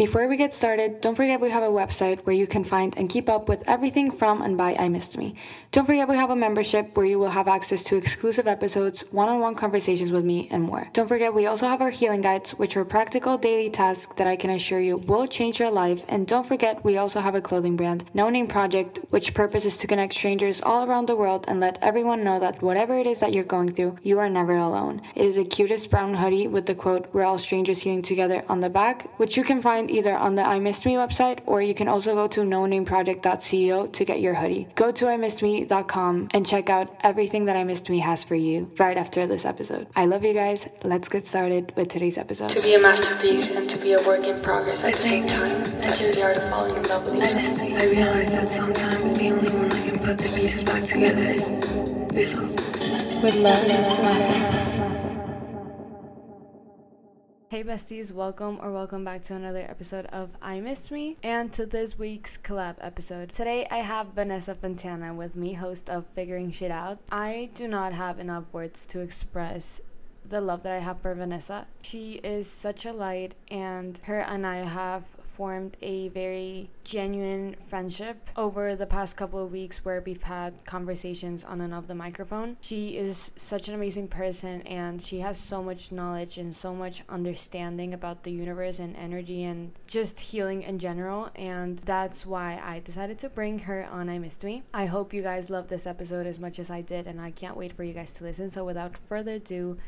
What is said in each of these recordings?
Before we get started, don't forget we have a website where you can find and keep up with everything from and by I Missed Me. Don't forget we have a membership where you will have access to exclusive episodes, one on one conversations with me, and more. Don't forget we also have our healing guides, which are practical daily tasks that I can assure you will change your life. And don't forget we also have a clothing brand, No Name Project, which purpose is to connect strangers all around the world and let everyone know that whatever it is that you're going through, you are never alone. It is the cutest brown hoodie with the quote, We're all strangers healing together on the back, which you can find either on the I Missed Me website or you can also go to nonameproject.co to get your hoodie. Go to imissedme.com and check out everything that I Missed Me has for you right after this episode. I love you guys. Let's get started with today's episode. To be a masterpiece and to be a work in progress at the same time, that's the art of falling in love with yourself. I realize that sometimes the only one that can put the pieces back together is yourself. With love, Mafe. Hey besties, welcome or welcome back to another episode of I Missed Me and to this week's collab episode. Today I have Vanessa Fontana with me, host of Figuring Shit Out. I do not have enough words to express the love that I have for Vanessa. She is such a light and her and I have formed a very genuine friendship over the past couple of weeks where we've had conversations on and off the microphone. She is such an amazing person and she has so much knowledge and so much understanding about the universe and energy and just healing in general. And that's why I decided to bring her on I Missed Me. I hope you guys love this episode as much as I did and I can't wait for you guys to listen. So without further ado,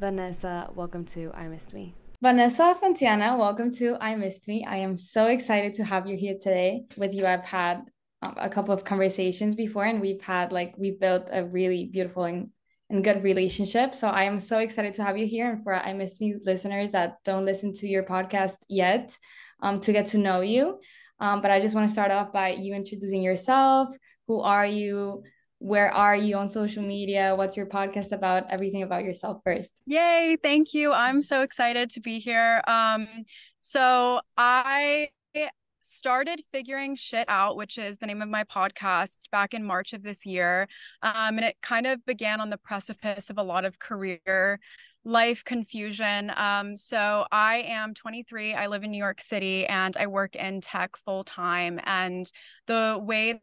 Vanessa, welcome to I Missed Me. Vanessa Fontana, welcome to I Missed Me. I am so excited to have you here today. With you, I've had um, a couple of conversations before, and we've had like we've built a really beautiful and, and good relationship. So I am so excited to have you here, and for I Missed Me listeners that don't listen to your podcast yet, um, to get to know you. Um, but I just want to start off by you introducing yourself. Who are you? Where are you on social media what's your podcast about everything about yourself first yay thank you i'm so excited to be here um so i started figuring shit out which is the name of my podcast back in march of this year um and it kind of began on the precipice of a lot of career life confusion. Um, so I am 23. I live in New York City and I work in tech full time. And the way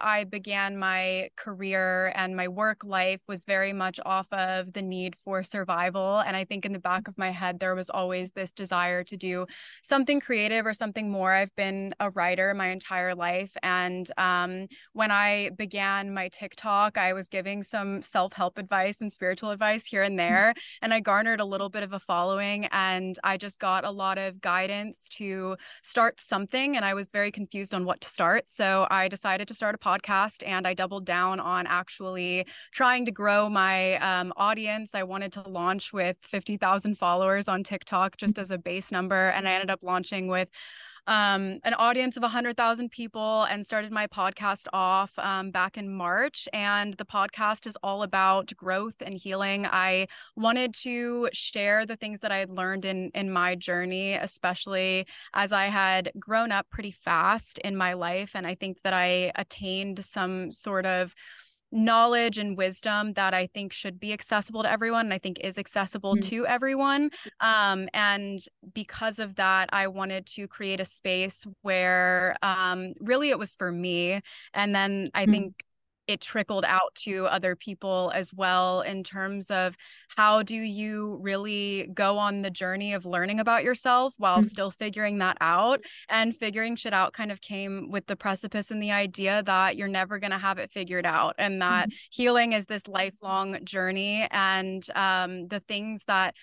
I began my career and my work life was very much off of the need for survival. And I think in the back of my head, there was always this desire to do something creative or something more. I've been a writer my entire life. And um, when I began my TikTok, I was giving some self help advice and spiritual advice here and mm-hmm. there. And I garnered a little bit of a following. And I just got a lot of guidance to start something. And I was very confused on what to start. So I decided to start start a podcast and I doubled down on actually trying to grow my um, audience. I wanted to launch with 50,000 followers on TikTok just as a base number. And I ended up launching with um, an audience of 100,000 people and started my podcast off um, back in March. And the podcast is all about growth and healing. I wanted to share the things that I had learned in in my journey, especially as I had grown up pretty fast in my life, and I think that I attained some sort of knowledge and wisdom that I think should be accessible to everyone and I think is accessible mm-hmm. to everyone. Um, and because of that, I wanted to create a space where um, really it was for me. And then I mm-hmm. think it trickled out to other people as well in terms of how do you really go on the journey of learning about yourself while mm-hmm. still figuring that out and figuring shit out kind of came with the precipice and the idea that you're never going to have it figured out and that mm-hmm. healing is this lifelong journey and um, the things that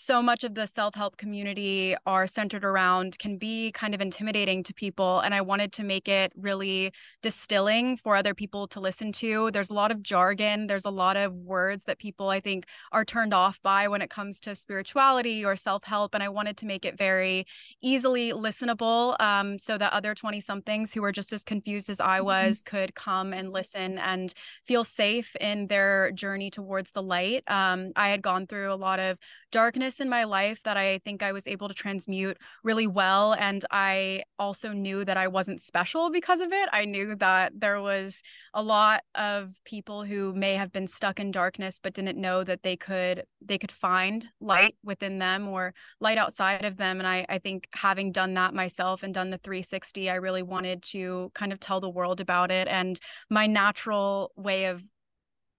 so much of the self-help community are centered around can be kind of intimidating to people and i wanted to make it really distilling for other people to listen to there's a lot of jargon there's a lot of words that people i think are turned off by when it comes to spirituality or self-help and i wanted to make it very easily listenable um, so that other 20 somethings who are just as confused as i mm-hmm. was mm-hmm. could come and listen and feel safe in their journey towards the light um, i had gone through a lot of darkness in my life that I think I was able to transmute really well. And I also knew that I wasn't special because of it. I knew that there was a lot of people who may have been stuck in darkness but didn't know that they could they could find light within them or light outside of them. And I, I think having done that myself and done the 360, I really wanted to kind of tell the world about it. And my natural way of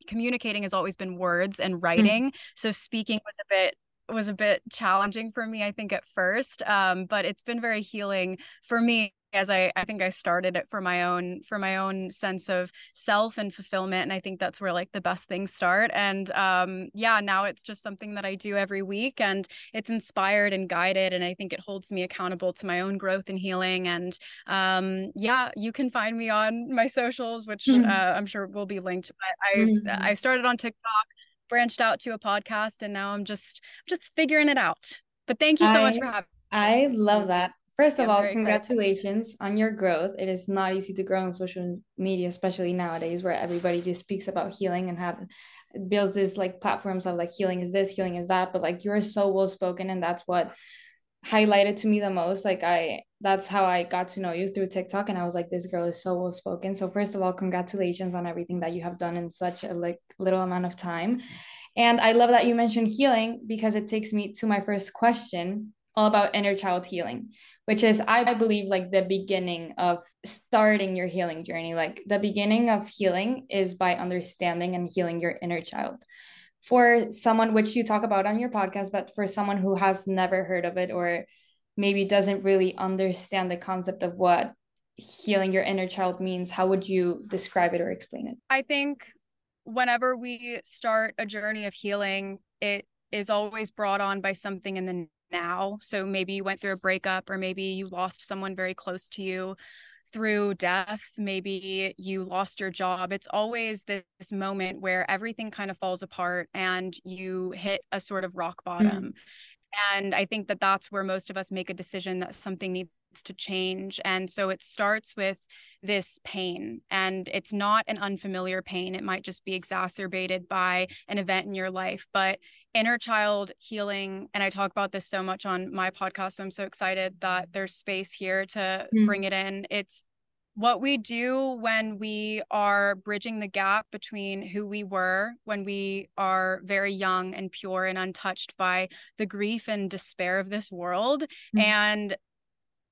communicating has always been words and mm. writing. Mm. So speaking was a bit was a bit challenging for me i think at first um, but it's been very healing for me as I, I think I started it for my own for my own sense of self and fulfillment and I think that's where like the best things start and um yeah now it's just something that I do every week and it's inspired and guided and I think it holds me accountable to my own growth and healing and um yeah you can find me on my socials which mm-hmm. uh, I'm sure will be linked but I mm-hmm. I started on TikTok branched out to a podcast and now I'm just just figuring it out but thank you so I, much for having I love that First of all, congratulations excited. on your growth. It is not easy to grow on social media, especially nowadays where everybody just speaks about healing and have builds this like platforms of like healing is this, healing is that. But like you're so well spoken, and that's what highlighted to me the most. Like I that's how I got to know you through TikTok. And I was like, this girl is so well spoken. So first of all, congratulations on everything that you have done in such a like little amount of time. And I love that you mentioned healing because it takes me to my first question all about inner child healing, which is, I believe, like the beginning of starting your healing journey. Like the beginning of healing is by understanding and healing your inner child. For someone, which you talk about on your podcast, but for someone who has never heard of it or maybe doesn't really understand the concept of what healing your inner child means, how would you describe it or explain it? I think whenever we start a journey of healing, it is always brought on by something in the now. So maybe you went through a breakup, or maybe you lost someone very close to you through death. Maybe you lost your job. It's always this moment where everything kind of falls apart and you hit a sort of rock bottom. Mm-hmm. And I think that that's where most of us make a decision that something needs to change. And so it starts with this pain and it's not an unfamiliar pain it might just be exacerbated by an event in your life but inner child healing and i talk about this so much on my podcast so i'm so excited that there's space here to mm. bring it in it's what we do when we are bridging the gap between who we were when we are very young and pure and untouched by the grief and despair of this world mm. and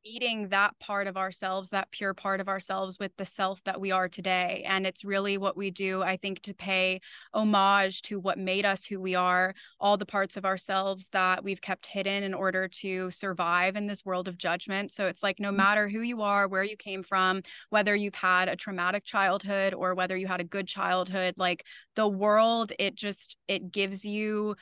meeting that part of ourselves, that pure part of ourselves with the self that we are today. And it's really what we do, I think, to pay homage to what made us who we are, all the parts of ourselves that we've kept hidden in order to survive in this world of judgment. So it's like no mm. matter who you are, where you came from, whether you've had a traumatic childhood or whether you had a good childhood, like the world, it just, it gives you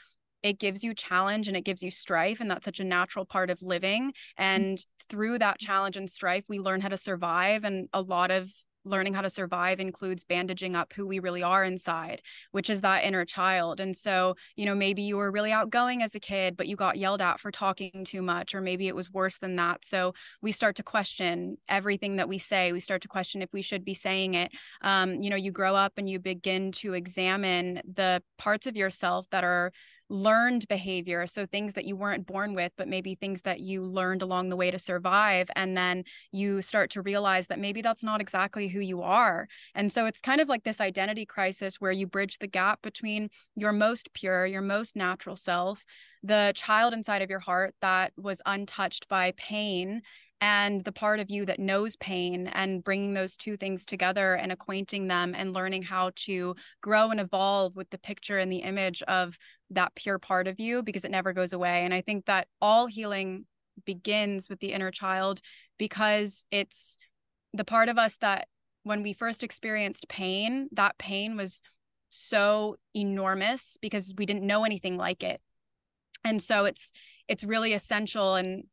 it gives you challenge and it gives you strife and that's such a natural part of living mm. and through that challenge and strife we learn how to survive and a lot of learning how to survive includes bandaging up who we really are inside, which is that inner child. And so, you know, maybe you were really outgoing as a kid, but you got yelled at for talking too much, or maybe it was worse than that. So we start to question everything that we say. We start to question if we should be saying it. Um, you know, you grow up and you begin to examine the parts of yourself that are learned behavior so things that you weren't born with but maybe things that you learned along the way to survive and then you start to realize that maybe that's not exactly who you are. And so it's kind of like this identity crisis where you bridge the gap between your most pure your most natural self the child inside of your heart that was untouched by pain and the part of you that knows pain and bringing those two things together and acquainting them and learning how to grow and evolve with the picture and the image of that pure part of you because it never goes away. And i think that all healing begins with the inner child because it's the part of us that when we first experienced pain that pain was so enormous because we didn't know anything like it. And so it's it's really essential and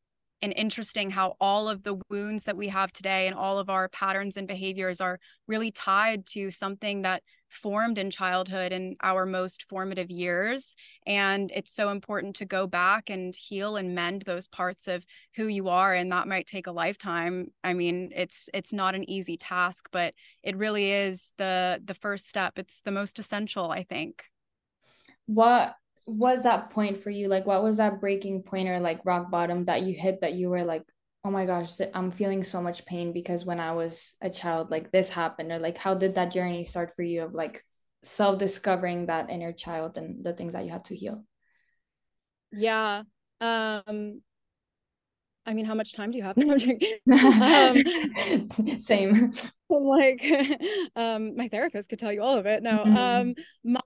and interesting how all of the wounds that we have today and all of our patterns and behaviors are really tied to something that formed in childhood and our most formative years. And it's so important to go back and heal and mend those parts of who you are and that might take a lifetime. I mean it's it's not an easy task but it really is the the first step. It's the most essential i think. What was that point for you? Like, what was that breaking point or like rock bottom that you hit that you were like, oh my gosh, I'm feeling so much pain because when I was a child, like this happened? Or like, how did that journey start for you of like self discovering that inner child and the things that you had to heal? Yeah. Um, I mean, how much time do you have? No, um, Same. Like, um, my therapist could tell you all of it. No, mm-hmm. um, my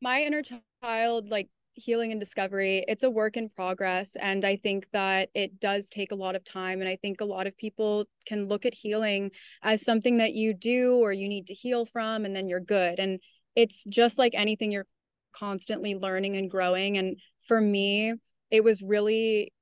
my inner child, like healing and discovery, it's a work in progress, and I think that it does take a lot of time. And I think a lot of people can look at healing as something that you do or you need to heal from, and then you're good. And it's just like anything, you're constantly learning and growing. And for me, it was really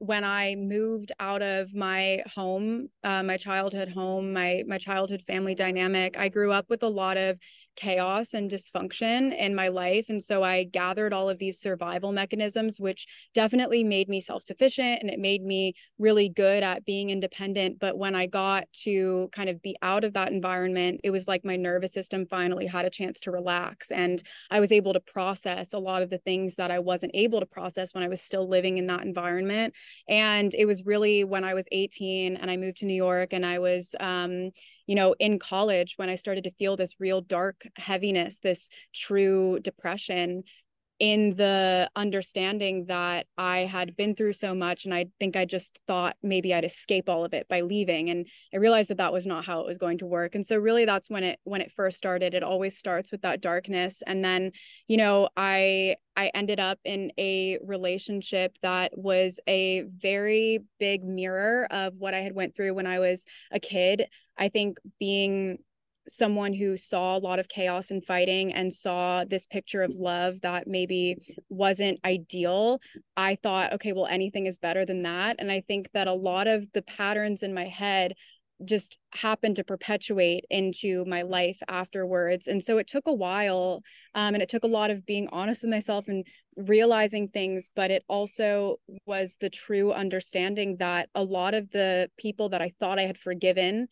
when I moved out of my home, uh, my childhood home, my my childhood family dynamic, I grew up with a lot of chaos and dysfunction in my life. And so I gathered all of these survival mechanisms, which definitely made me self sufficient and it made me really good at being independent. But when I got to kind of be out of that environment, it was like my nervous system finally had a chance to relax. And I was able to process a lot of the things that I wasn't able to process when I was still living in that environment. And it was really when I was 18 and I moved to New York and I was, um, you know, in college when I started to feel this real dark heaviness, this true depression in the understanding that I had been through so much and I think I just thought maybe I'd escape all of it by leaving and I realized that that was not how it was going to work. And so really that's when it when it first started. It always starts with that darkness and then you know I I ended up in a relationship that was a very big mirror of what I had went through when I was a kid. I think being someone who saw a lot of chaos and fighting and saw this picture of love that maybe wasn't ideal, I thought, okay, well, anything is better than that. And I think that a lot of the patterns in my head just happened to perpetuate into my life afterwards. And so it took a while um, and it took a lot of being honest with myself and realizing things, but it also was the true understanding that a lot of the people that I thought I had forgiven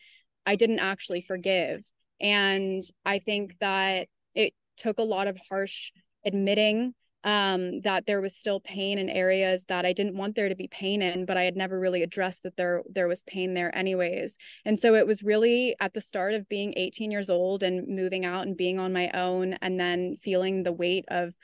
I didn't actually forgive. And I think that it took a lot of harsh admitting um, that there was still pain in areas that I didn't want there to be pain in, but I had never really addressed that there there was pain there anyways. And so it was really at the start of being 18 years old and moving out and being on my own and then feeling the weight of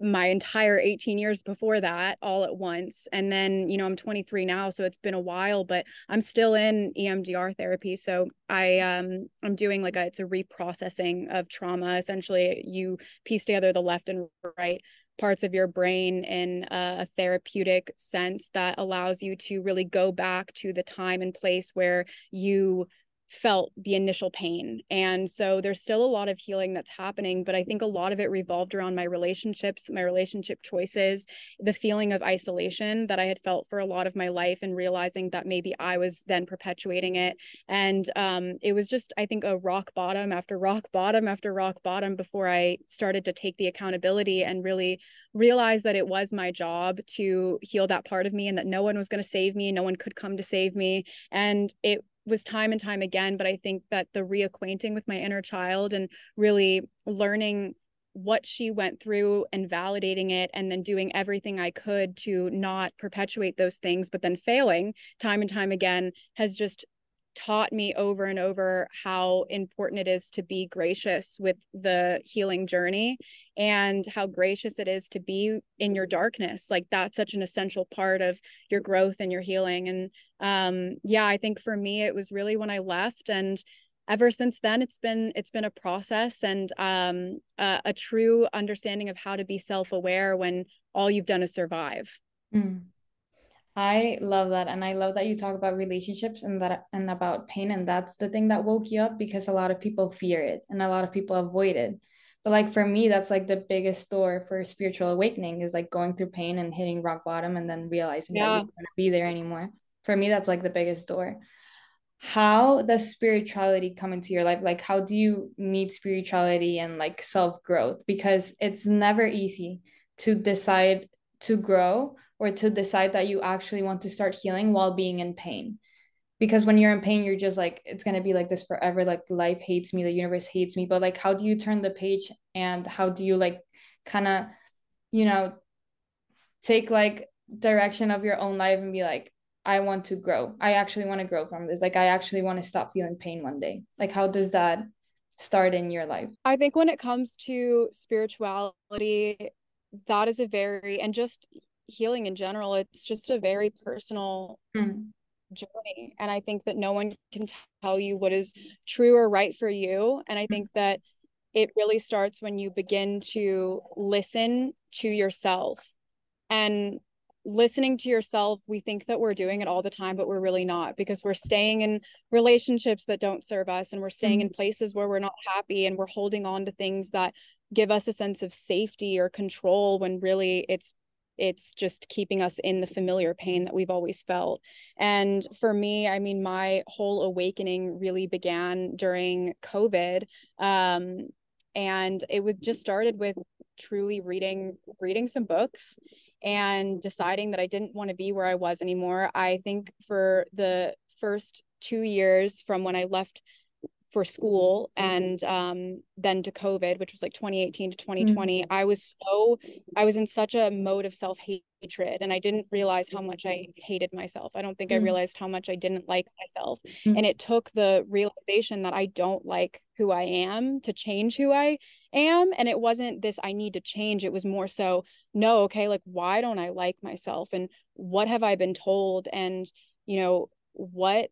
my entire 18 years before that all at once. And then you know i'm 23 now so it's been a while but i'm still in emdr therapy. So i um i'm doing like a it's a reprocessing of trauma. Essentially you piece together the left and right parts of your brain in a therapeutic sense that allows you to really go back to the time and place where you felt the initial pain. And so there's still a lot of healing that's happening, but I think a lot of it revolved around my relationships, my relationship choices, the feeling of isolation that I had felt for a lot of my life, and realizing that maybe I was then perpetuating it. And um, it was just, I think, a rock bottom after rock bottom after rock bottom before I started to take the accountability and really realize that it was my job to heal that part of me and that no one was going to save me. No one could come to save me. And it was time and time again but i think that the reacquainting with my inner child and really learning what she went through and validating it and then doing everything i could to not perpetuate those things but then failing time and time again has just taught me over and over how important it is to be gracious with the healing journey and how gracious it is to be in your darkness. Like that's such an essential part of your growth and your healing. And um yeah i think for me it was really when i left and ever since then it's been it's been a process and um a, a true understanding of how to be self-aware when all you've done is survive. Mm. I love that. And I love that you talk about relationships and that and about pain. And that's the thing that woke you up because a lot of people fear it and a lot of people avoid it. But like for me, that's like the biggest door for spiritual awakening is like going through pain and hitting rock bottom and then realizing yeah. that you don't want to be there anymore. For me, that's like the biggest door. How does spirituality come into your life? Like how do you meet spirituality and like self-growth? Because it's never easy to decide to grow or to decide that you actually want to start healing while being in pain because when you're in pain you're just like it's going to be like this forever like life hates me the universe hates me but like how do you turn the page and how do you like kind of you know, take like direction of your own life and be like, I want to grow. I actually want to grow from this. Like, I actually want to stop feeling pain one day. Like, how does that start in your life? I think when it comes to spirituality, that is a very, and just healing in general, it's just a very personal mm. journey. And I think that no one can tell you what is true or right for you. And I think that it really starts when you begin to listen to yourself and listening to yourself we think that we're doing it all the time but we're really not because we're staying in relationships that don't serve us and we're staying mm-hmm. in places where we're not happy and we're holding on to things that give us a sense of safety or control when really it's it's just keeping us in the familiar pain that we've always felt and for me i mean my whole awakening really began during covid um, and it was just started with truly reading reading some books and deciding that I didn't want to be where I was anymore. I think for the first two years from when I left for school and um, then to COVID, which was like 2018 to 2020, mm-hmm. I was so, I was in such a mode of self hatred and I didn't realize how much I hated myself. I don't think mm-hmm. I realized how much I didn't like myself. Mm-hmm. And it took the realization that I don't like who I am to change who I am. And it wasn't this, I need to change. It was more so, no, okay, like, why don't I like myself? And what have I been told? And, you know, what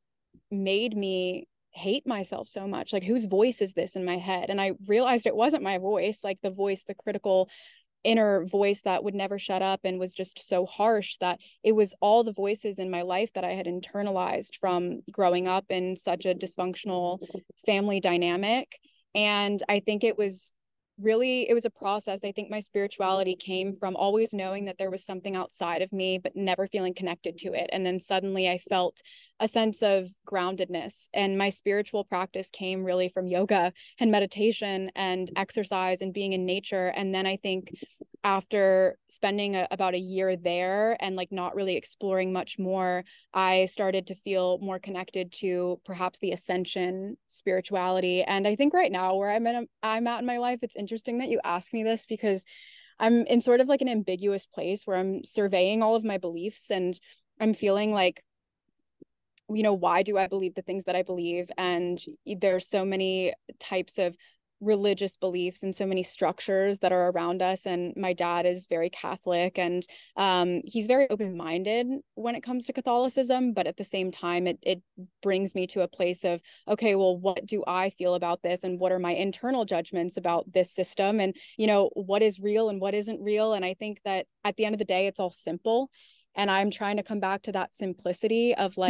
made me hate myself so much like whose voice is this in my head? And i realized it wasn't my voice like the voice the critical inner voice that would never shut up and was just so harsh that it was all the voices in my life that I had internalized from growing up in such a dysfunctional family dynamic. And I think it was really it was a process. I think my spirituality came from always knowing that there was something outside of me but never feeling connected to it. And then suddenly i felt a sense of groundedness. And my spiritual practice came really from yoga and meditation and exercise and being in nature. And then i think after spending a, about a year there and like not really exploring much more i started to feel more connected to perhaps the ascension spirituality. And i think right now where i'm in i'm at in my life it's interesting that you ask me this because i'm in sort of like an ambiguous place where i'm surveying all of my beliefs and i'm feeling like you know why do i believe the things that i believe and there's so many types of religious beliefs and so many structures that are around us and my dad is very catholic and um, he's very open-minded when it comes to catholicism but at the same time it, it brings me to a place of okay well what do i feel about this and what are my internal judgments about this system and you know what is real and what isn't real and i think that at the end of the day it's all simple and i'm trying to come back to that simplicity of hmm.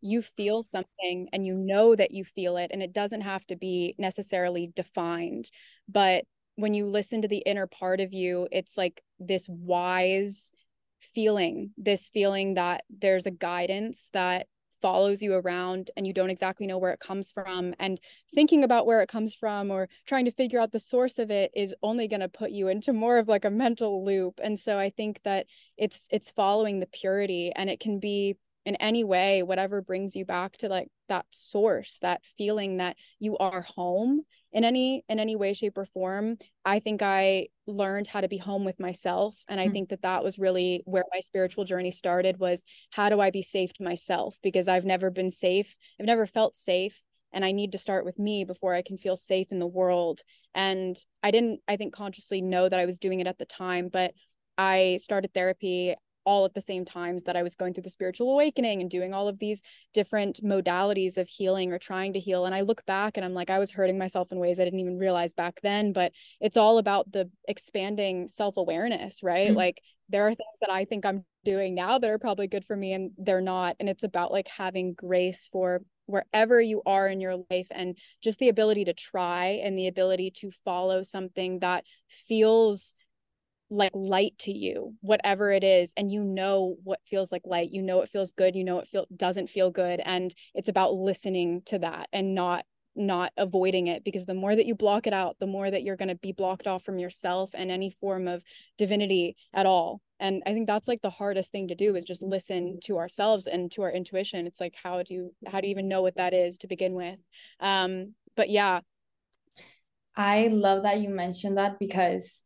You feel something and you know that you feel it and it doesn't have to be necessarily defined but when you listen to the inner part of you it's like this wise feeling this feeling that there's a guidance that follows you around and you don't exactly know where it comes from. And thinking about where it comes from or trying to figure out the source of it is only going to put you into more of like a mental loop. And so i think that it's it's following the purity and it can be in any way whatever brings you back to like that source that feeling that you are home in any in any way shape or form i think i learned how to be home with myself. And i mm-hmm. think that that was really where my spiritual journey started was how do i be safe to myself? Because i've never been safe i've never felt safe and i need to start with me before i can feel safe in the world. And i didn't i think consciously know that i was doing it at the time but I started therapy all at the same times that I was going through the spiritual awakening and doing all of these different modalities of healing or trying to heal. And I look back and I'm like, I was hurting myself in ways I didn't even realize back then. But it's all about the expanding self awareness, right? Mm-hmm. Like there are things that I think I'm doing now that are probably good for me and they're not. And it's about like having grace for wherever you are in your life and just the ability to try and the ability to follow something that feels like light to you whatever it is and you know what feels like light you know it feels good you know it feel doesn't feel good and it's about listening to that and not not avoiding it because the more that you block it out the more that you're going to be blocked off from yourself and any form of divinity at all. And i think that's like the hardest thing to do is just listen to ourselves and to our intuition. It's like how do you how do you even know what that is to begin with? Um but yeah. I love that you mentioned that because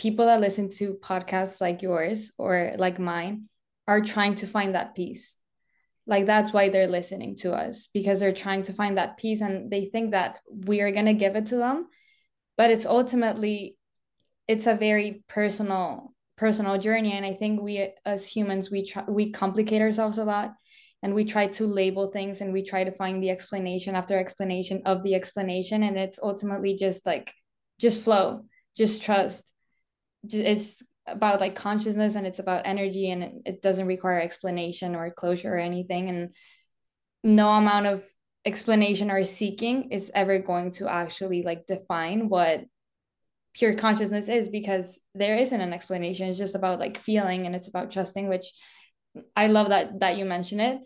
people that listen to podcasts like yours or like mine are trying to find that peace. Like that's why they're listening to us because they're trying to find that peace and they think that we are going to give it to them. But it's ultimately it's a very personal personal journey. And i think we as humans we try we complicate ourselves a lot and we try to label things and we try to find the explanation after explanation of the explanation. And it's ultimately just like just flow just trust it's about like consciousness and it's about energy and it, doesn't require explanation or closure or anything. And no amount of explanation or seeking is ever going to actually like define what pure consciousness is because there isn't an explanation. It's just about like feeling and it's about trusting which i love that that you mention it.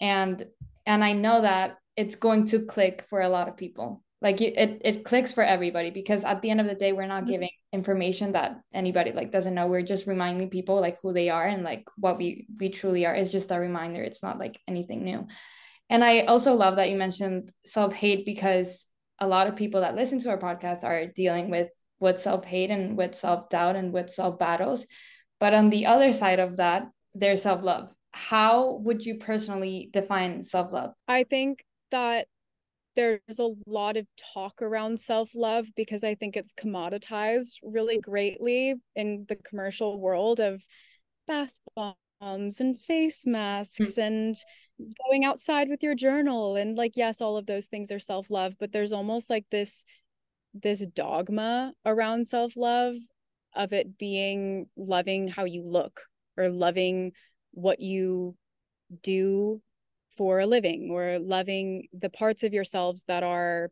And and i know that it's going to click for a lot of people like it it clicks for everybody because at the end of the day we're not mm-hmm. giving information that anybody like doesn't know. We're just reminding people like who they are and like what we we truly are. It's just a reminder. It's not like anything new. And i also love that you mentioned self-hate because a lot of people that listen to our podcast are dealing with with self-hate and with self-doubt and with self-battles. But on the other side of that there's self-love. How would you personally define self-love? I think that there's a lot of talk around self-love because I think it's commoditized really greatly in the commercial world of bath bombs and face masks mm. and going outside with your journal and like yes all of those things are self-love but there's almost like this this dogma around self-love of it being loving how you look or loving what you do for a living or loving the parts of yourselves that are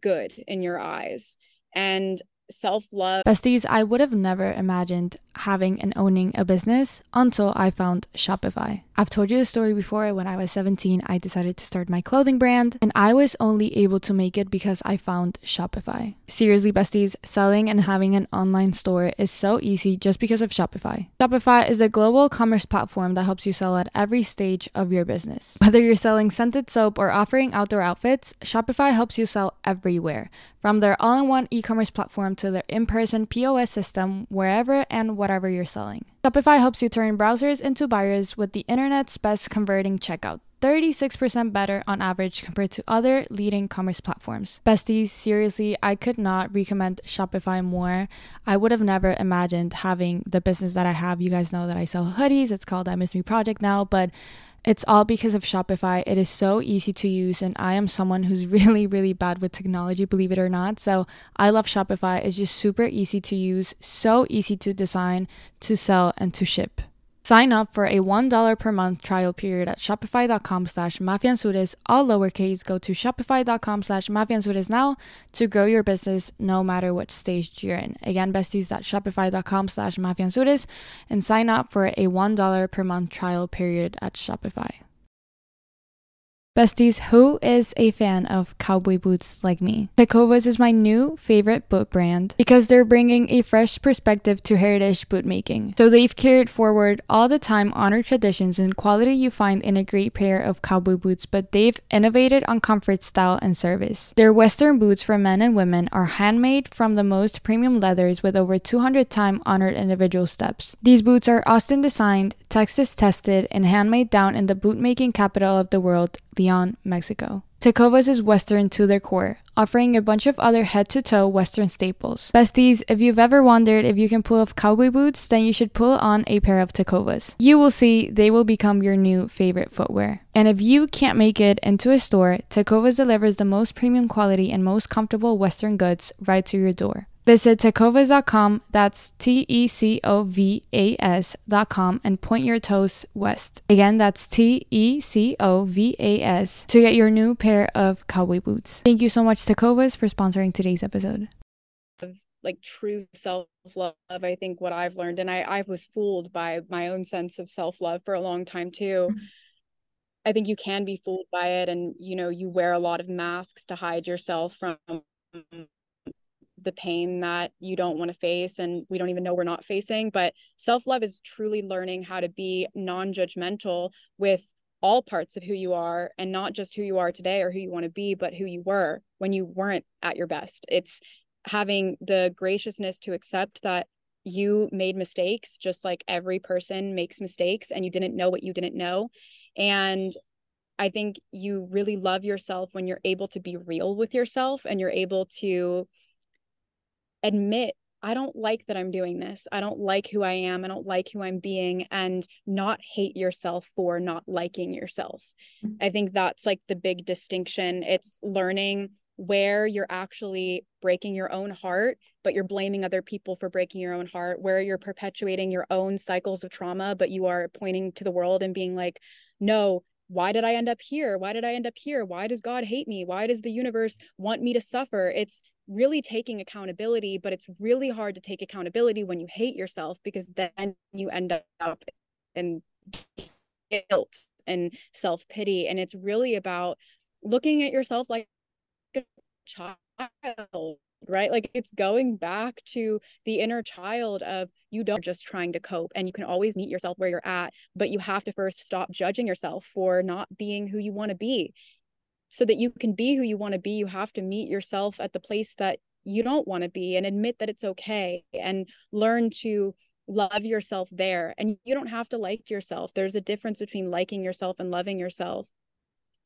good in your eyes. And self love. Besties, I would have never imagined having and owning a business until I found Shopify. I've told you the story before. When I was 17, I decided to start my clothing brand, and I was only able to make it because I found Shopify. Seriously, besties, selling and having an online store is so easy just because of Shopify. Shopify is a global commerce platform that helps you sell at every stage of your business. Whether you're selling scented soap or offering outdoor outfits, Shopify helps you sell everywhere. From their all in one e commerce platform to their in person POS system, wherever and whatever you're selling. Shopify helps you turn browsers into buyers with the internet's best converting checkout. 36% better on average compared to other leading commerce platforms. Besties, seriously, I could not recommend Shopify more. I would have never imagined having the business that I have. You guys know that I sell hoodies. It's called I Miss Me Project now, but it's all because of Shopify. It is so easy to use, and I am someone who's really, really bad with technology, believe it or not. So I love Shopify. It's just super easy to use, so easy to design, to sell, and to ship. Sign up for a $1 per month trial period at shopify.com slash mafeanzures, all lowercase. Go to shopify.com slash mafeanzures now to grow your business no matter what stage you're in. Again, besties shopify.com slash mafeanzures and sign up for a $1 per month trial period at Shopify. Besties, who is a fan of cowboy boots like me? Tecovas is my new favorite boot brand because they're bringing a fresh perspective to heritage bootmaking. So they've carried forward all the time honored traditions and quality you find in a great pair of cowboy boots, but they've innovated on comfort, style, and service. Their Western boots for men and women are handmade from the most premium leathers with over 200 time honored individual steps. These boots are Austin designed, Texas tested, and handmade down in the bootmaking capital of the world, Leon, Mexico. Tecovas is Western to their core, offering a bunch of other head to toe Western staples. Besties, if you've ever wondered if you can pull off cowboy boots, then you should pull on a pair of Tecovas. You will see they will become your new favorite footwear. And if you can't make it into a store, Tecovas delivers the most premium quality and most comfortable Western goods right to your door. Visit tecovas.com, that's T E C O V A S.com, and point your toes west. Again, that's T E C O V A S to get your new pair of cowboy boots. Thank you so much, Tecovas, for sponsoring today's episode. Like true self love, I think what I've learned, and I, I was fooled by my own sense of self love for a long time too. Mm-hmm. I think you can be fooled by it, and you know, you wear a lot of masks to hide yourself from the pain that you don't want to face and we don't even know we're not facing. But self love is truly learning how to be non judgmental with all parts of who you are and not just who you are today or who you want to be, but who you were when you weren't at your best. It's having the graciousness to accept that you made mistakes just like every person makes mistakes and you didn't know what you didn't know and i think you really love yourself when you're able to be real with yourself and you're able to admit I don't like that I'm doing this. I don't like who I am. I don't like who I'm being, and not hate yourself for not liking yourself. Mm-hmm. I think that's like the big distinction. It's learning where you're actually breaking your own heart, but you're blaming other people for breaking your own heart, where you're perpetuating your own cycles of trauma, but you are pointing to the world and being like, no, why did I end up here? Why did I end up here? Why does God hate me? Why does the universe want me to suffer? It's really taking accountability, but it's really hard to take accountability when you hate yourself because then you end up in guilt and self pity. And it's really about looking at yourself like a child, right? Like it's going back to the inner child of you don't just trying to cope and you can always meet yourself where you're at, but you have to first stop judging yourself for not being who you want to be so that you can be who you want to be you have to meet yourself at the place that you don't want to be and admit that it's okay and learn to love yourself there. And you don't have to like yourself. There's a difference between liking yourself and loving yourself.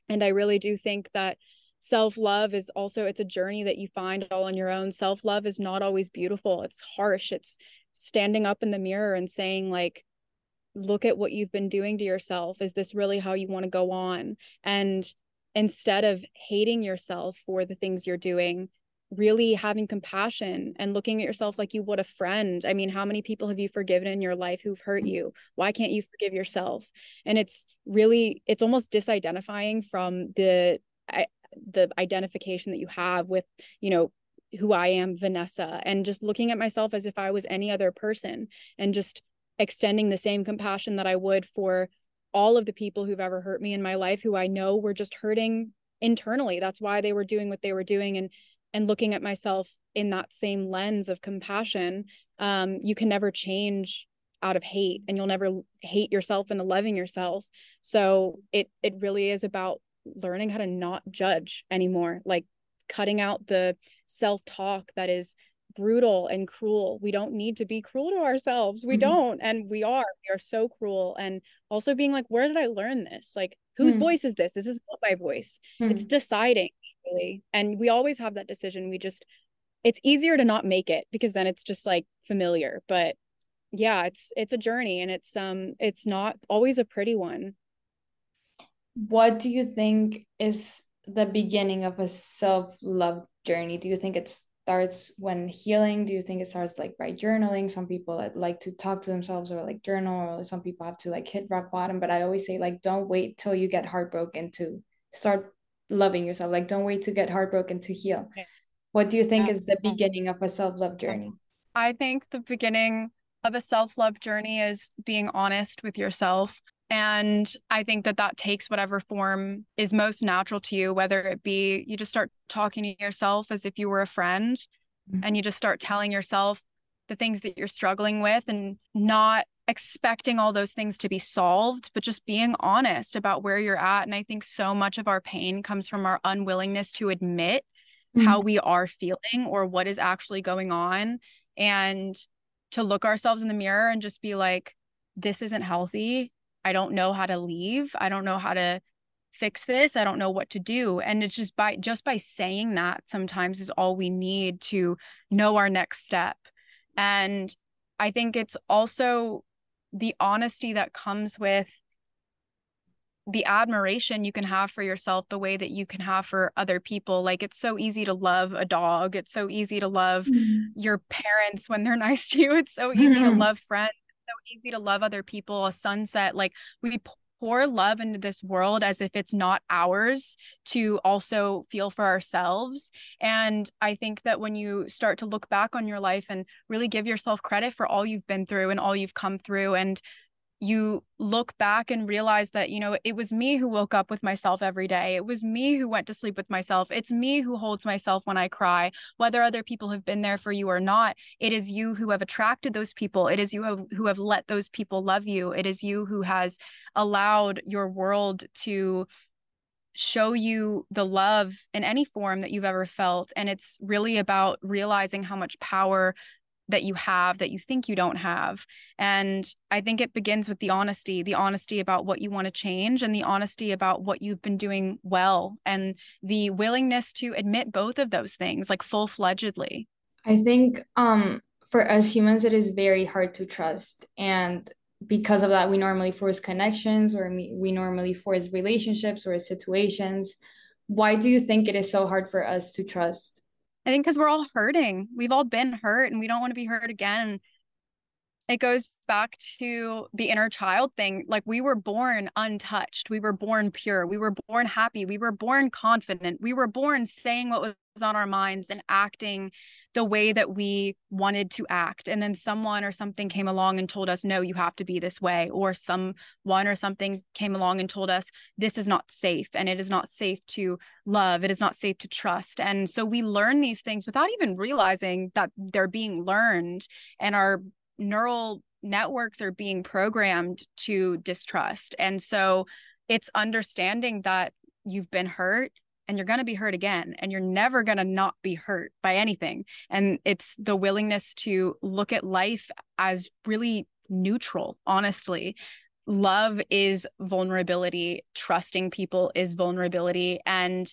And i really do think that self-love is also it's a journey that you find all on your own. Self-love is not always beautiful. It's harsh. It's standing up in the mirror and saying like look at what you've been doing to yourself. Is this really how you want to go on? And instead of hating yourself for the things you're doing really having compassion and looking at yourself like you would a friend. I mean how many people have you forgiven in your life who've hurt you? Why can't you forgive yourself? And it's really it's almost disidentifying from the I, the identification that you have with you know who i am vanessa and just looking at myself as if i was any other person and just extending the same compassion that i would for all of the people who've ever hurt me in my life who I know were just hurting internally. That's why they were doing what they were doing and and looking at myself in that same lens of compassion. Um, you can never change out of hate and you'll never hate yourself into loving yourself. So it it really is about learning how to not judge anymore, like cutting out the self-talk that is brutal and cruel. We don't need to be cruel to ourselves. We mm-hmm. don't. And we are. We are so cruel. And also being like, where did I learn this? Like, whose mm-hmm. voice is this? This is not my voice. Mm-hmm. It's deciding, really. And we always have that decision. We just, it's easier to not make it because then it's just like familiar. But yeah, it's it's a journey and it's um it's not always a pretty one. What do you think is the beginning of a self-love journey? Do you think it's starts when healing do you think it starts like by journaling? Some people like to talk to themselves or like journal or some people have to like hit rock bottom but i always say like don't wait till you get heartbroken to start loving yourself. Like don't wait to get heartbroken to heal. What do you think is the beginning of a self-love journey? I think the beginning of a self-love journey is being honest with yourself and I think that that takes whatever form is most natural to you, whether it be you just start talking to yourself as if you were a friend mm-hmm. and you just start telling yourself the things that you're struggling with and not expecting all those things to be solved, but just being honest about where you're at. And I think so much of our pain comes from our unwillingness to admit mm-hmm. how we are feeling or what is actually going on and to look ourselves in the mirror and just be like, this isn't healthy I don't know how to leave. I don't know how to fix this. I don't know what to do. And it's just by just by saying that sometimes is all we need to know our next step. And I think it's also the honesty that comes with the admiration you can have for yourself the way that you can have for other people like it's so easy to love a dog it's so easy to love mm-hmm. your parents when they're nice to you it's so easy mm-hmm. to love friends easy to love other people, a sunset. Like we pour love into this world as if it's not ours to also feel for ourselves. And I think that when you start to look back on your life and really give yourself credit for all you've been through and all you've come through and you look back and realize that you know it was me who woke up with myself every day. It was me who went to sleep with myself. It's me who holds myself when i cry whether other people have been there for you or not. It is you who have attracted those people. It is you who, who have let those people love you. It is you who has allowed your world to show you the love in any form that you've ever felt. And it's really about realizing how much power that you have that you think you don't have. And I think it begins with the honesty, the honesty about what you want to change and the honesty about what you've been doing well and the willingness to admit both of those things like full-fledgedly. I think um for us humans it is very hard to trust and because of that we normally force connections or we normally force relationships or situations. Why do you think it is so hard for us to trust? I think because we're all hurting. We've all been hurt and we don't want to be hurt again. It goes back to the inner child thing. Like we were born untouched. We were born pure. We were born happy. We were born confident. We were born saying what was on our minds and acting the way that we wanted to act. And then someone or something came along and told us, no, you have to be this way. Or someone or something came along and told us, this is not safe and it is not safe to love. It is not safe to trust. And so we learn these things without even realizing that they're being learned and our neural networks are being programmed to distrust. And so it's understanding that you've been hurt and you're going to be hurt again and you're never going to not be hurt by anything. And it's the willingness to look at life as really neutral honestly. Love is vulnerability trusting people is vulnerability and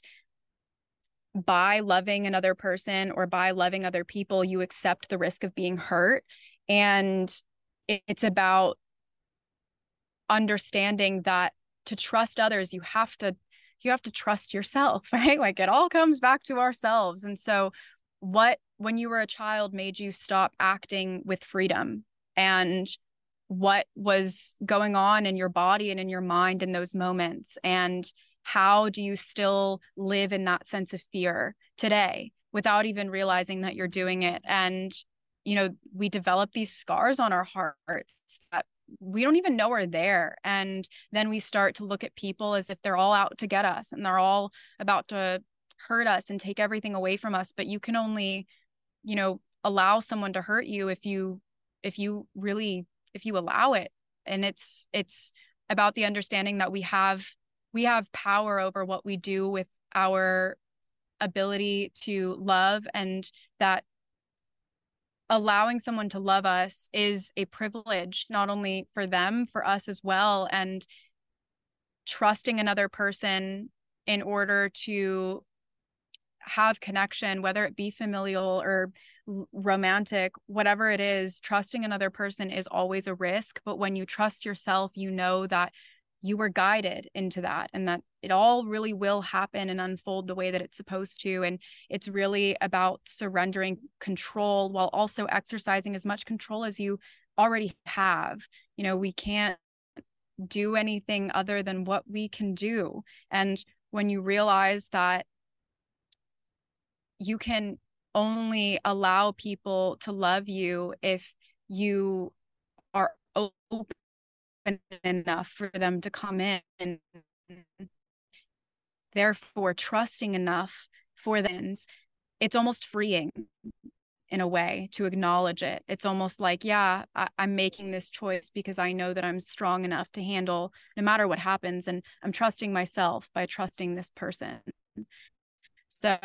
by loving another person or by loving other people you accept the risk of being hurt. And it's about understanding that to trust others you have to you have to trust yourself, right? Like it all comes back to ourselves. And so, what, when you were a child, made you stop acting with freedom? And what was going on in your body and in your mind in those moments? And how do you still live in that sense of fear today without even realizing that you're doing it? And, you know, we develop these scars on our hearts that we don't even know we're there. And then we start to look at people as if they're all out to get us and they're all about to hurt us and take everything away from us. But you can only you know allow someone to hurt you if you if you really if you allow it. And it's it's about the understanding that we have we have power over what we do with our ability to love and that allowing someone to love us is a privilege not only for them for us as well and trusting another person in order to have connection whether it be familial or romantic whatever it is trusting another person is always a risk but when you trust yourself you know that you were guided into that and that it all really will happen and unfold the way that it's supposed to. And it's really about surrendering control while also exercising as much control as you already have. You know we can't do anything other than what we can do. And when you realize that you can only allow people to love you if you are open enough for them to come in therefore trusting enough for them it's almost freeing in a way to acknowledge it. It's almost like yeah I- i'm making this choice because i know that i'm strong enough to handle no matter what happens and i'm trusting myself by trusting this person. So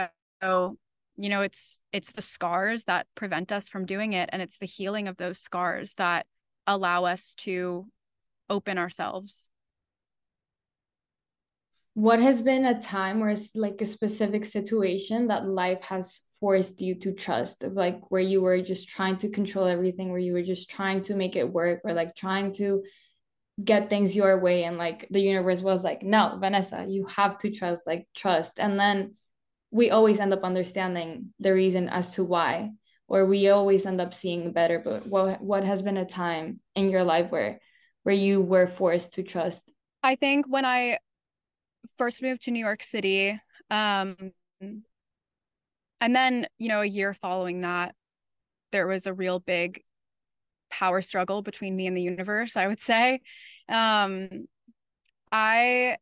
you know it's it's the scars that prevent us from doing it and it's the healing of those scars that allow us to open ourselves. What has been a time where it's like a specific situation that life has forced you to trust? Like where you were just trying to control everything where you were just trying to make it work or like trying to get things your way and like the universe was like no vanessa you have to trust like trust. And then we always end up understanding the reason as to why or we always end up seeing better but what what has been a time in your life where where you were forced to trust? I think when I first moved to New York City, um, and then, you know, a year following that, there was a real big power struggle between me and the universe, I would say. Um, I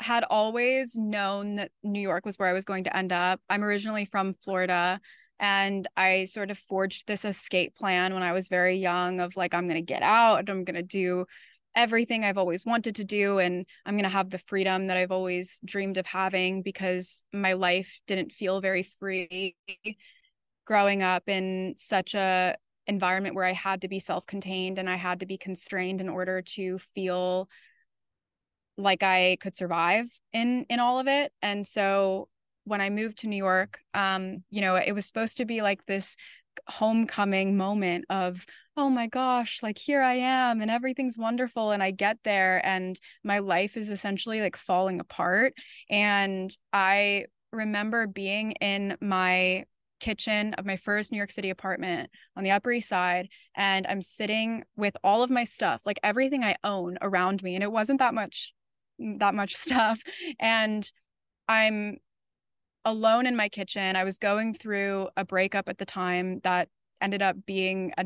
had always known that New York was where I was going to end up. I'm originally from Florida. And I sort of forged this escape plan when I was very young of like, I'm going to get out, and I'm going to do everything I've always wanted to do. And I'm going to have the freedom that I've always dreamed of having because my life didn't feel very free growing up in such a environment where I had to be self-contained and I had to be constrained in order to feel like I could survive in in all of it. And so when I moved to New York, um, you know, it was supposed to be like this homecoming moment of oh my gosh like here i am and everything's wonderful and i get there and my life is essentially like falling apart and i remember being in my kitchen of my first New York City apartment on the Upper East Side. And I'm sitting with all of my stuff, like everything I own around me. And it wasn't that much, that much stuff. And I'm alone in my kitchen. I was going through a breakup at the time that ended up being a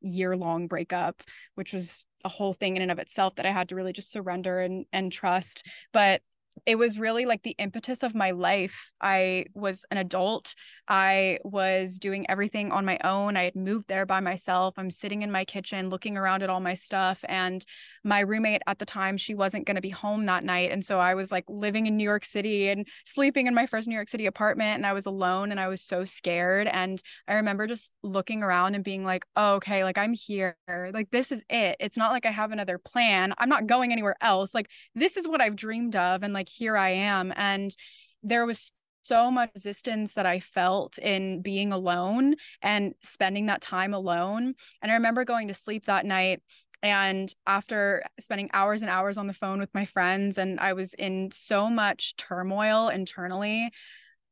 year long breakup, which was a whole thing in and of itself that I had to really just surrender and and trust. But it was really like the impetus of my life. I was an adult. I was doing everything on my own. I had moved there by myself. I'm sitting in my kitchen looking around at all my stuff. And my roommate at the time, she wasn't going to be home that night. And so I was like living in New York City and sleeping in my first New York City apartment. And I was alone and I was so scared. And I remember just looking around and being like, oh, okay, like I'm here. Like this is it. It's not like I have another plan. I'm not going anywhere else. Like this is what I've dreamed of. And like here I am. And there was so much resistance that I felt in being alone and spending that time alone. And I remember going to sleep that night and after spending hours and hours on the phone with my friends, and I was in so much turmoil internally,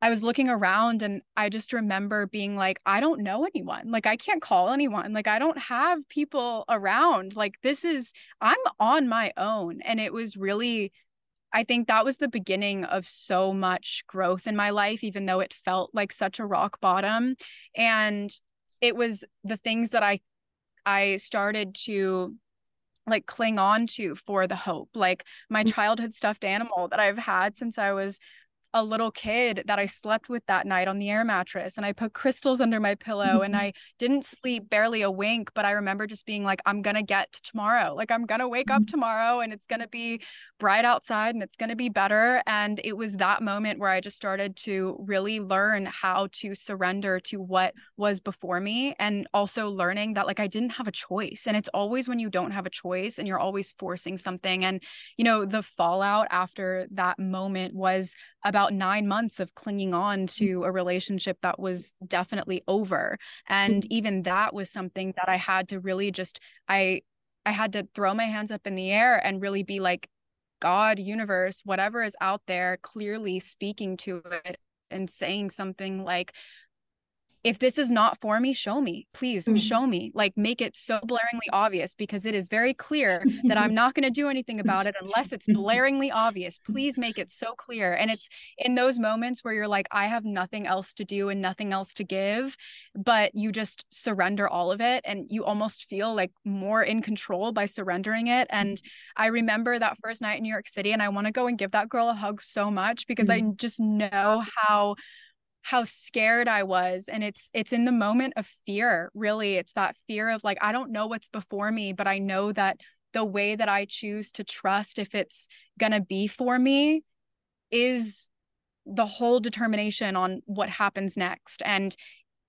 I was looking around and I just remember being like, I don't know anyone. Like, I can't call anyone. Like, I don't have people around. Like, this is, I'm on my own. And it was really I think that was the beginning of so much growth in my life, even though it felt like such a rock bottom. And it was the things that I I started to like cling on to for the hope. Like my mm. childhood stuffed animal that I've had since I was a little kid that I slept with that night on the air mattress and I put crystals under my pillow and I didn't sleep barely a wink but I remember just being like I'm going to get to tomorrow like I'm going to wake up mm. tomorrow and it's going to be bright outside and it's going to be better and it was that moment where I just started to really learn how to surrender to what was before me and also learning that like I didn't have a choice and it's always when you don't have a choice and you're always forcing something and you know the fallout after that moment was about nine months of clinging on to a relationship that was definitely over. And mm. even that was something that I had to really just, I, I had to throw my hands up in the air and really be like, God, universe, whatever is out there, clearly speaking to it and saying something like, if this is not for me, show me, please mm-hmm. show me. Like, make it so blaringly obvious because it is very clear that I'm not going to do anything about it unless it's blaringly obvious. Please make it so clear. And it's in those moments where you're like, I have nothing else to do and nothing else to give, but you just surrender all of it. And you almost feel like more in control by surrendering it. And I remember that first night in New York City, and I want to go and give that girl a hug so much because mm-hmm. I just know how how scared I was and it's it's in the moment of fear really. It's that fear of like I don't know what's before me but I know that the way that I choose to trust if it's going to be for me is the whole determination on what happens next. And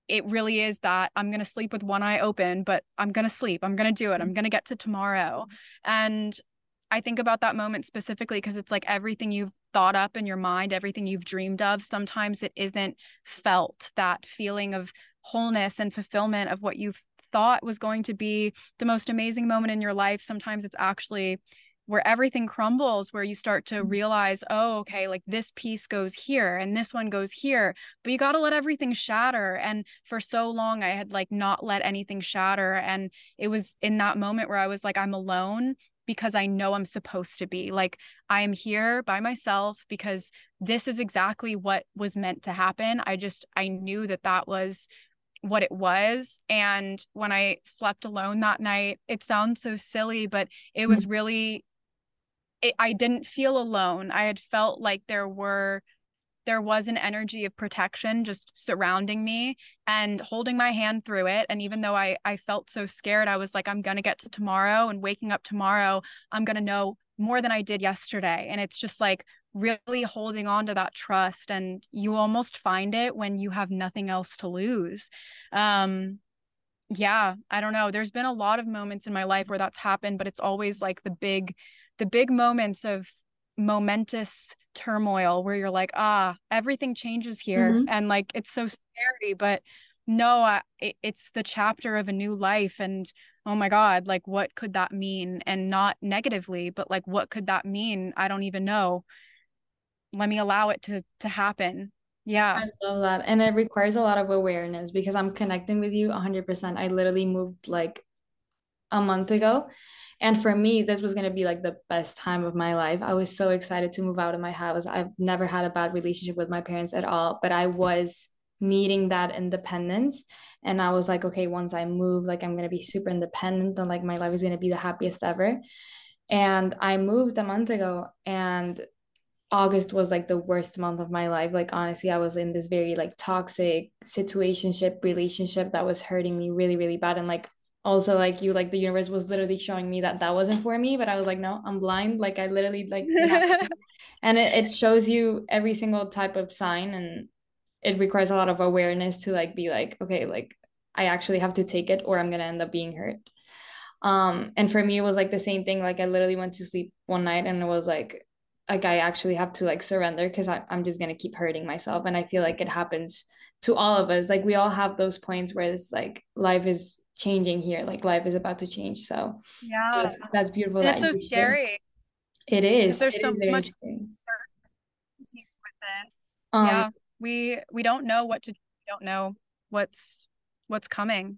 it really is that I'm going to sleep with one eye open but I'm going to sleep I'm going to do it I'm mm-hmm. going to get to tomorrow. And I think about that moment specifically because it's like everything you've thought up in your mind, everything you've dreamed of, sometimes it isn't felt that feeling of wholeness and fulfillment of what you've thought was going to be the most amazing moment in your life. Sometimes it's actually where everything crumbles, where you start to mm-hmm. realize, oh, okay, like this piece goes here and this one goes here, but you got to let everything shatter. And for so long, I had like not let anything shatter. And it was in that moment where I was like, I'm alone because I know I'm supposed to be. Like, I am here by myself because this is exactly what was meant to happen. I just, I knew that that was what it was. And when I slept alone that night, it sounds so silly, but it was mm-hmm. really, it, I didn't feel alone. I had felt like there were there was an energy of protection just surrounding me and holding my hand through it and even though i i felt so scared i was like i'm going to get to tomorrow and waking up tomorrow i'm going to know more than I did yesterday. And it's just like really holding on to that trust. And you almost find it when you have nothing else to lose. Um, yeah, I don't know. There's been a lot of moments in my life where that's happened, but it's always like the big, the big moments of momentous turmoil where you're like, ah, everything changes here. Mm-hmm. And like, it's so scary, but no, I, it, it's the chapter of a new life. And oh my God, like, what could that mean? And not negatively, but like, what could that mean? I don't even know. Let me allow it to to happen. Yeah. I love that. And it requires a lot of awareness because I'm connecting with you 100%. I literally moved like a month ago. And for me, this was going to be like the best time of my life. I was so excited to move out of my house. I've never had a bad relationship with my parents at all, but I was needing that independence. And I was like, okay, once I move, like I'm going to be super independent and like my life is going to be the happiest ever. And I moved a month ago and August was like the worst month of my life. Like honestly, I was in this very like toxic situationship relationship that was hurting me really, really bad. And like also like you, like the universe was literally showing me that that wasn't for me. But I was like, no, I'm blind. Like I literally like, and it, it shows you every single type of sign, and it requires a lot of awareness to like be like, okay, like I actually have to take it, or I'm gonna end up being hurt. Um, and for me, it was like the same thing. Like I literally went to sleep one night and it was like like I actually have to like surrender because I'm just gonna keep hurting myself. And I feel like it happens to all of us. Like we all have those points where it's like life is changing here, like life is about to change. So yeah, that's, that's beautiful. That's so scary. It is. There's it so is much. Um, yeah, we we don't know what to. We don't know what's what's coming.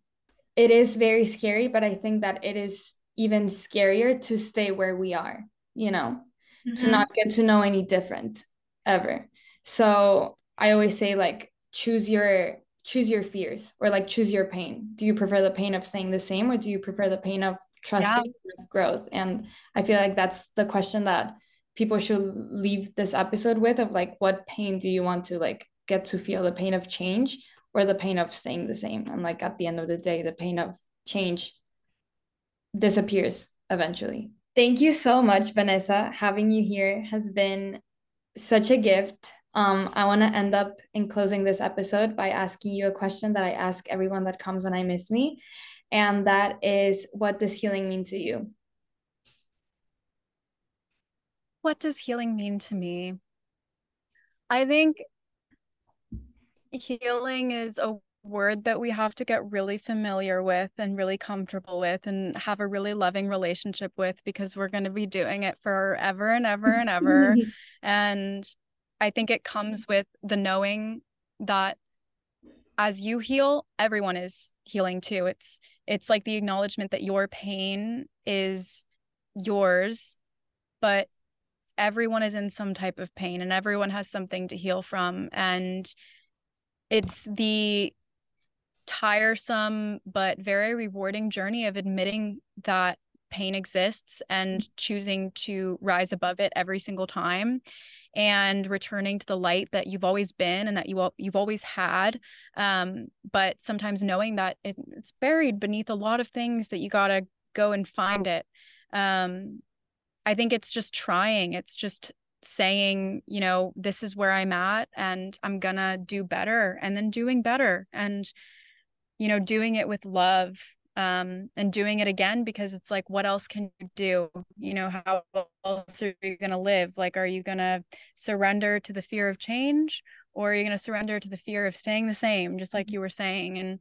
It is very scary, but I think that it is even scarier to stay where we are. You know, mm-hmm. to not get to know any different ever. So I always say like choose your choose your fears or like choose your pain. Do you prefer the pain of staying the same or do you prefer the pain of trusting yeah. growth? And I feel like that's the question that people should leave this episode with of like what pain do you want to like get to feel the pain of change or the pain of staying the same and like at the end of the day the pain of change disappears eventually Thank you so much, Vanessa. Having you here has been such a gift. Um, I want to end up in closing this episode by asking you a question that I ask everyone that comes when I Missed Me. And that is what does healing mean to you? What does healing mean to me? I think healing is a word that we have to get really familiar with and really comfortable with and have a really loving relationship with because we're going to be doing it forever and ever and ever. and I think it comes with the knowing that as you heal, everyone is healing too. It's it's like the acknowledgement that your pain is yours, but everyone is in some type of pain and everyone has something to heal from and it's the tiresome but very rewarding journey of admitting that pain exists and choosing to rise above it every single time and returning to the light that you've always been and that you you've always had um, but sometimes knowing that it, it's buried beneath a lot of things that you got to go and find it. Um, i think it's just trying. It's just saying you know this is where i'm at and i'm gonna do better and then doing better and you know doing it with love um and doing it again because it's like what else can you do? You know how else are you going to live? Like are you going to surrender to the fear of change or are you going to surrender to the fear of staying the same just like mm-hmm. you were saying? And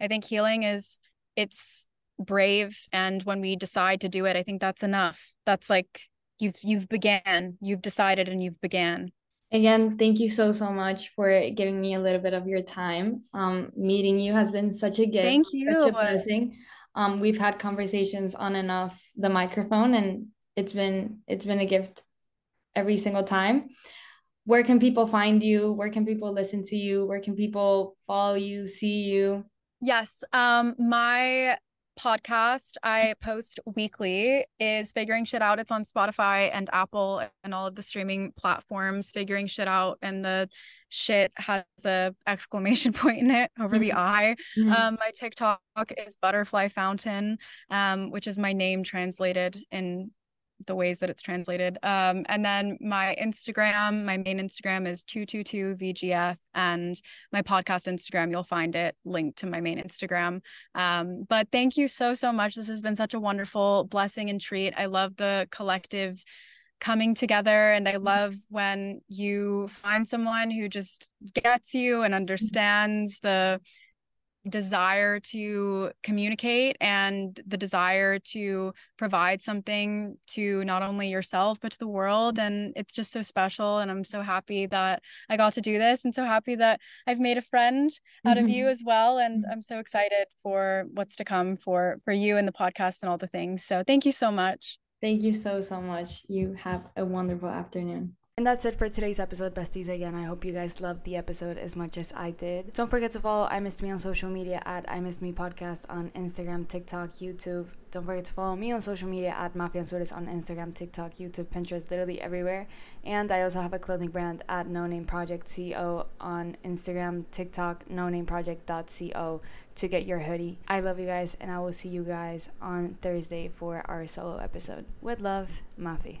i think healing is it's brave and when we decide to do it i think that's enough. That's like you've you've began. You've decided and you've began Again, thank you so so much for giving me a little bit of your time. Um, meeting you has been such a gift, thank you. such a blessing. Um, we've had conversations on and off the microphone, and it's been it's been a gift every single time. Where can people find you? Where can people listen to you? Where can people follow you, see you? Yes. Um, my podcast I post weekly is Figuring Shit Out. It's on Spotify and Apple and all of the streaming platforms. Figuring Shit Out and the shit has a exclamation point in it over mm-hmm. the eye. Mm-hmm. Um, my TikTok is Butterfly Fountain, um, which is my name translated in the ways that it's translated. Um, and then my Instagram, my main Instagram is 222VGF, and my podcast Instagram, you'll find it linked to my main Instagram. Um, but thank you so, so much. This has been such a wonderful blessing and treat. I love the collective coming together and i love when you find someone who just gets you and understands the desire to communicate and the desire to provide something to not only yourself but to the world and it's just so special and I'm so happy that I got to do this and so happy that I've made a friend out mm-hmm. of you mm-hmm. as well and I'm so excited for what's to come for for you and the podcast and all the things so thank you so much thank you so so much you have a wonderful afternoon and that's it for today's episode, besties. Again, I hope you guys loved the episode as much as I did. Don't forget to follow I Missed Me on social media at I Missed Me Podcast on Instagram, TikTok, YouTube. Don't forget to follow me on social media at Mafe Anzures on Instagram, TikTok, YouTube, Pinterest, literally everywhere. And I also have a clothing brand at No Name Project Co on Instagram, TikTok, No Name Project.co to get your hoodie. I love you guys, and I will see you guys on Thursday for our solo episode. With love, Mafe.